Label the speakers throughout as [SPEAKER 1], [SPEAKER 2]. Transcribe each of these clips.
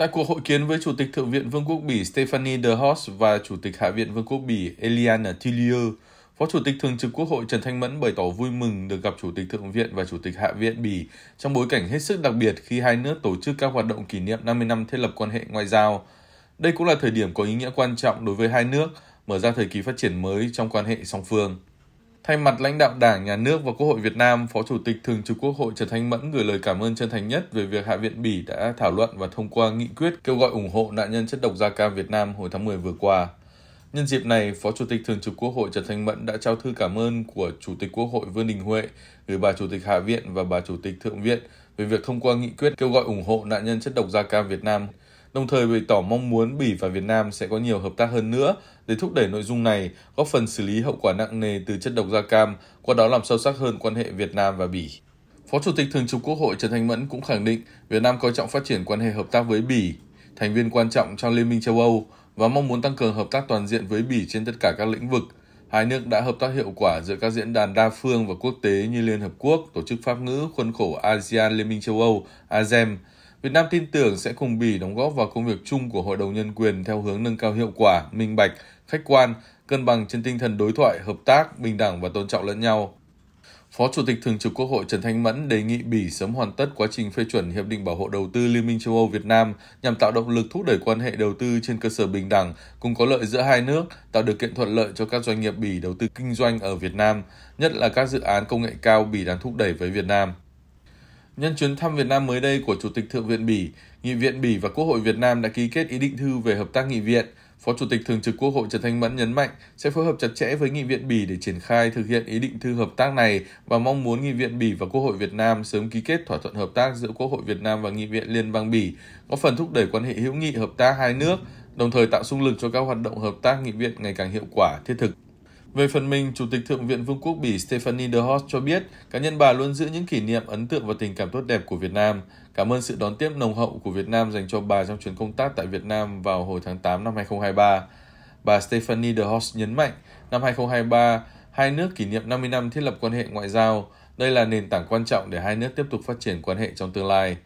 [SPEAKER 1] Tại cuộc hội kiến với Chủ tịch Thượng viện Vương quốc Bỉ Stephanie de Host và Chủ tịch Hạ viện Vương quốc Bỉ Eliane Tillier, Phó Chủ tịch Thường trực Quốc hội Trần Thanh Mẫn bày tỏ vui mừng được gặp Chủ tịch Thượng viện và Chủ tịch Hạ viện Bỉ trong bối cảnh hết sức đặc biệt khi hai nước tổ chức các hoạt động kỷ niệm 50 năm thiết lập quan hệ ngoại giao. Đây cũng là thời điểm có ý nghĩa quan trọng đối với hai nước, mở ra thời kỳ phát triển mới trong quan hệ song phương. Thay mặt lãnh đạo Đảng, Nhà nước và Quốc hội Việt Nam, Phó Chủ tịch Thường trực Quốc hội Trần Thanh Mẫn gửi lời cảm ơn chân thành nhất về việc Hạ viện Bỉ đã thảo luận và thông qua nghị quyết kêu gọi ủng hộ nạn nhân chất độc da cam Việt Nam hồi tháng 10 vừa qua. Nhân dịp này, Phó Chủ tịch Thường trực Quốc hội Trần Thanh Mẫn đã trao thư cảm ơn của Chủ tịch Quốc hội Vương Đình Huệ gửi bà Chủ tịch Hạ viện và bà Chủ tịch Thượng viện về việc thông qua nghị quyết kêu gọi ủng hộ nạn nhân chất độc da cam Việt Nam đồng thời bày tỏ mong muốn Bỉ và Việt Nam sẽ có nhiều hợp tác hơn nữa để thúc đẩy nội dung này, góp phần xử lý hậu quả nặng nề từ chất độc da cam, qua đó làm sâu sắc hơn quan hệ Việt Nam và Bỉ. Phó Chủ tịch Thường trực Quốc hội Trần Thanh Mẫn cũng khẳng định Việt Nam coi trọng phát triển quan hệ hợp tác với Bỉ, thành viên quan trọng trong Liên minh châu Âu và mong muốn tăng cường hợp tác toàn diện với Bỉ trên tất cả các lĩnh vực. Hai nước đã hợp tác hiệu quả giữa các diễn đàn đa phương và quốc tế như Liên Hợp Quốc, Tổ chức Pháp ngữ, khuôn khổ ASEAN Liên minh châu Âu, ASEM, Việt Nam tin tưởng sẽ cùng Bỉ đóng góp vào công việc chung của Hội đồng Nhân quyền theo hướng nâng cao hiệu quả, minh bạch, khách quan, cân bằng trên tinh thần đối thoại, hợp tác, bình đẳng và tôn trọng lẫn nhau. Phó Chủ tịch Thường trực Quốc hội Trần Thanh Mẫn đề nghị Bỉ sớm hoàn tất quá trình phê chuẩn Hiệp định Bảo hộ Đầu tư Liên minh châu Âu Việt Nam nhằm tạo động lực thúc đẩy quan hệ đầu tư trên cơ sở bình đẳng, cùng có lợi giữa hai nước, tạo điều kiện thuận lợi cho các doanh nghiệp Bỉ đầu tư kinh doanh ở Việt Nam, nhất là các dự án công nghệ cao Bỉ đang thúc đẩy với Việt Nam. Nhân chuyến thăm Việt Nam mới đây của Chủ tịch Thượng viện Bỉ, Nghị viện Bỉ và Quốc hội Việt Nam đã ký kết ý định thư về hợp tác nghị viện. Phó Chủ tịch Thường trực Quốc hội Trần Thanh Mẫn nhấn mạnh sẽ phối hợp chặt chẽ với Nghị viện Bỉ để triển khai thực hiện ý định thư hợp tác này và mong muốn Nghị viện Bỉ và Quốc hội Việt Nam sớm ký kết thỏa thuận hợp tác giữa Quốc hội Việt Nam và Nghị viện Liên bang Bỉ, góp phần thúc đẩy quan hệ hữu nghị hợp tác hai nước, đồng thời tạo xung lực cho các hoạt động hợp tác nghị viện ngày càng hiệu quả, thiết thực. Về phần mình, Chủ tịch Thượng viện Vương quốc Bỉ Stephanie de Host cho biết cá nhân bà luôn giữ những kỷ niệm ấn tượng và tình cảm tốt đẹp của Việt Nam. Cảm ơn sự đón tiếp nồng hậu của Việt Nam dành cho bà trong chuyến công tác tại Việt Nam vào hồi tháng 8 năm 2023. Bà Stephanie de Host nhấn mạnh, năm 2023, hai nước kỷ niệm 50 năm thiết lập quan hệ ngoại giao. Đây là nền tảng quan trọng để hai nước tiếp tục phát triển quan hệ trong tương lai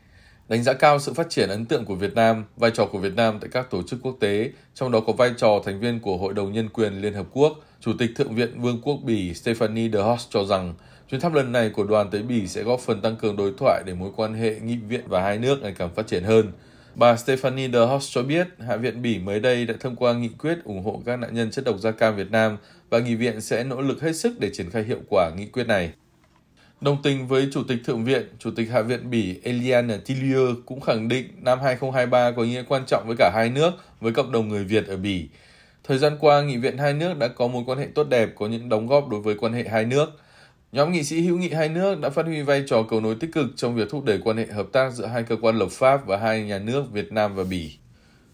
[SPEAKER 1] đánh giá cao sự phát triển ấn tượng của Việt Nam, vai trò của Việt Nam tại các tổ chức quốc tế, trong đó có vai trò thành viên của Hội đồng Nhân quyền Liên Hợp Quốc. Chủ tịch Thượng viện Vương quốc Bỉ Stephanie de Host cho rằng chuyến thăm lần này của đoàn tới Bỉ sẽ góp phần tăng cường đối thoại để mối quan hệ nghị viện và hai nước ngày càng phát triển hơn. Bà Stephanie de Host cho biết Hạ viện Bỉ mới đây đã thông qua nghị quyết ủng hộ các nạn nhân chất độc da cam Việt Nam và nghị viện sẽ nỗ lực hết sức để triển khai hiệu quả nghị quyết này. Đồng tình với Chủ tịch Thượng viện, Chủ tịch Hạ viện Bỉ Eliane Tillier cũng khẳng định năm 2023 có ý nghĩa quan trọng với cả hai nước, với cộng đồng người Việt ở Bỉ. Thời gian qua, nghị viện hai nước đã có mối quan hệ tốt đẹp, có những đóng góp đối với quan hệ hai nước. Nhóm nghị sĩ hữu nghị hai nước đã phát huy vai trò cầu nối tích cực trong việc thúc đẩy quan hệ hợp tác giữa hai cơ quan lập pháp và hai nhà nước Việt Nam và Bỉ.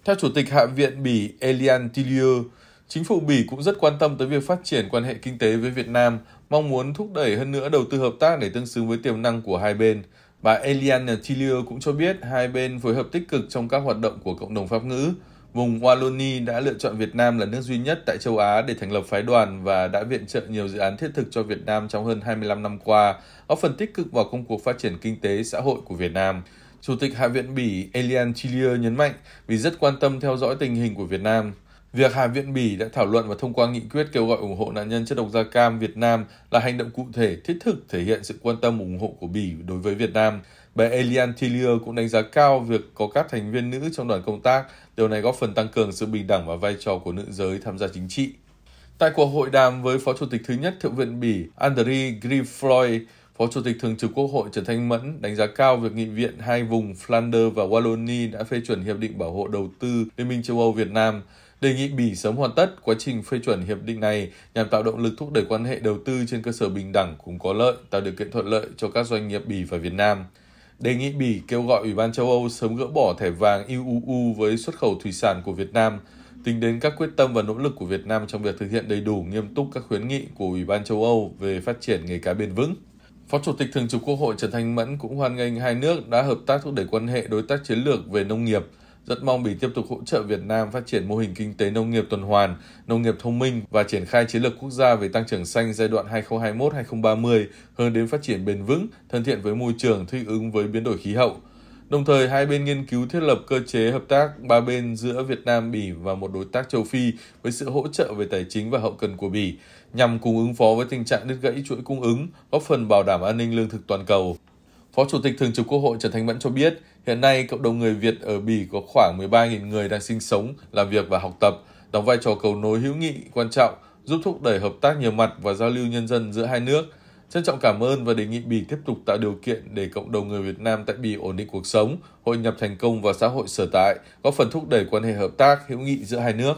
[SPEAKER 1] Theo Chủ tịch Hạ viện Bỉ Eliane Tillier, Chính phủ Bỉ cũng rất quan tâm tới việc phát triển quan hệ kinh tế với Việt Nam, mong muốn thúc đẩy hơn nữa đầu tư hợp tác để tương xứng với tiềm năng của hai bên. Bà Eliane Tillier cũng cho biết hai bên phối hợp tích cực trong các hoạt động của cộng đồng Pháp ngữ. Vùng Wallonie đã lựa chọn Việt Nam là nước duy nhất tại châu Á để thành lập phái đoàn và đã viện trợ nhiều dự án thiết thực cho Việt Nam trong hơn 25 năm qua, góp phần tích cực vào công cuộc phát triển kinh tế xã hội của Việt Nam. Chủ tịch Hạ viện Bỉ Eliane Tillier nhấn mạnh vì rất quan tâm theo dõi tình hình của Việt Nam. Việc Hạ viện Bỉ đã thảo luận và thông qua nghị quyết kêu gọi ủng hộ nạn nhân chất độc da cam Việt Nam là hành động cụ thể, thiết thực thể hiện sự quan tâm ủng hộ của Bỉ đối với Việt Nam. Bà Elian Tillier cũng đánh giá cao việc có các thành viên nữ trong đoàn công tác, điều này góp phần tăng cường sự bình đẳng và vai trò của nữ giới tham gia chính trị. Tại cuộc hội đàm với Phó Chủ tịch thứ nhất Thượng viện Bỉ Andriy Griffloy, Phó Chủ tịch Thường trực Quốc hội Trần Thanh Mẫn đánh giá cao việc nghị viện hai vùng Flanders và Wallonie đã phê chuẩn Hiệp định Bảo hộ Đầu tư Liên minh châu Âu Việt Nam đề nghị Bỉ sớm hoàn tất quá trình phê chuẩn hiệp định này nhằm tạo động lực thúc đẩy quan hệ đầu tư trên cơ sở bình đẳng cùng có lợi, tạo điều kiện thuận lợi cho các doanh nghiệp Bỉ và Việt Nam. Đề nghị Bỉ kêu gọi Ủy ban châu Âu sớm gỡ bỏ thẻ vàng UUU với xuất khẩu thủy sản của Việt Nam, tính đến các quyết tâm và nỗ lực của Việt Nam trong việc thực hiện đầy đủ nghiêm túc các khuyến nghị của Ủy ban châu Âu về phát triển nghề cá bền vững. Phó Chủ tịch Thường trực Quốc hội Trần Thanh Mẫn cũng hoan nghênh hai nước đã hợp tác thúc đẩy quan hệ đối tác chiến lược về nông nghiệp – rất mong Bỉ tiếp tục hỗ trợ Việt Nam phát triển mô hình kinh tế nông nghiệp tuần hoàn, nông nghiệp thông minh và triển khai chiến lược quốc gia về tăng trưởng xanh giai đoạn 2021-2030 hướng đến phát triển bền vững, thân thiện với môi trường, thích ứng với biến đổi khí hậu. Đồng thời, hai bên nghiên cứu thiết lập cơ chế hợp tác ba bên giữa Việt Nam, Bỉ và một đối tác châu Phi với sự hỗ trợ về tài chính và hậu cần của Bỉ, nhằm cùng ứng phó với tình trạng đứt gãy chuỗi cung ứng, góp phần bảo đảm an ninh lương thực toàn cầu. Phó Chủ tịch Thường trực Quốc hội Trần Thanh Mẫn cho biết, hiện nay cộng đồng người Việt ở Bỉ có khoảng 13.000 người đang sinh sống, làm việc và học tập, đóng vai trò cầu nối hữu nghị quan trọng, giúp thúc đẩy hợp tác nhiều mặt và giao lưu nhân dân giữa hai nước – Trân trọng cảm ơn và đề nghị Bỉ tiếp tục tạo điều kiện để cộng đồng người Việt Nam tại Bỉ ổn định cuộc sống, hội nhập thành công vào xã hội sở tại, góp phần thúc đẩy quan hệ hợp tác hữu nghị giữa hai nước.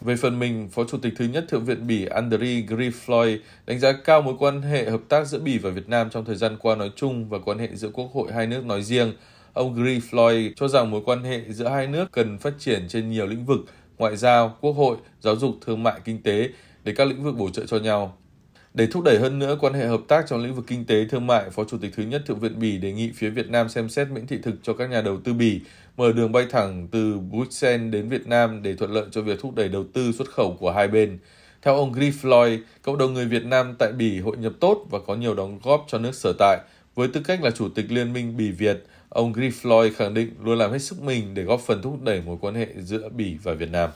[SPEAKER 1] Về phần mình, Phó Chủ tịch thứ nhất Thượng viện Bỉ Andriy Grifloy đánh giá cao mối quan hệ hợp tác giữa Bỉ và Việt Nam trong thời gian qua nói chung và quan hệ giữa quốc hội hai nước nói riêng. Ông Grifloy cho rằng mối quan hệ giữa hai nước cần phát triển trên nhiều lĩnh vực, ngoại giao, quốc hội, giáo dục, thương mại, kinh tế để các lĩnh vực bổ trợ cho nhau. Để thúc đẩy hơn nữa quan hệ hợp tác trong lĩnh vực kinh tế thương mại, Phó Chủ tịch thứ nhất Thượng viện Bỉ đề nghị phía Việt Nam xem xét miễn thị thực cho các nhà đầu tư Bỉ, mở đường bay thẳng từ Bruxelles đến Việt Nam để thuận lợi cho việc thúc đẩy đầu tư xuất khẩu của hai bên. Theo ông Griff cộng đồng người Việt Nam tại Bỉ hội nhập tốt và có nhiều đóng góp cho nước sở tại. Với tư cách là Chủ tịch Liên minh Bỉ-Việt, ông Griff khẳng định luôn làm hết sức mình để góp phần thúc đẩy mối quan hệ giữa Bỉ và Việt Nam.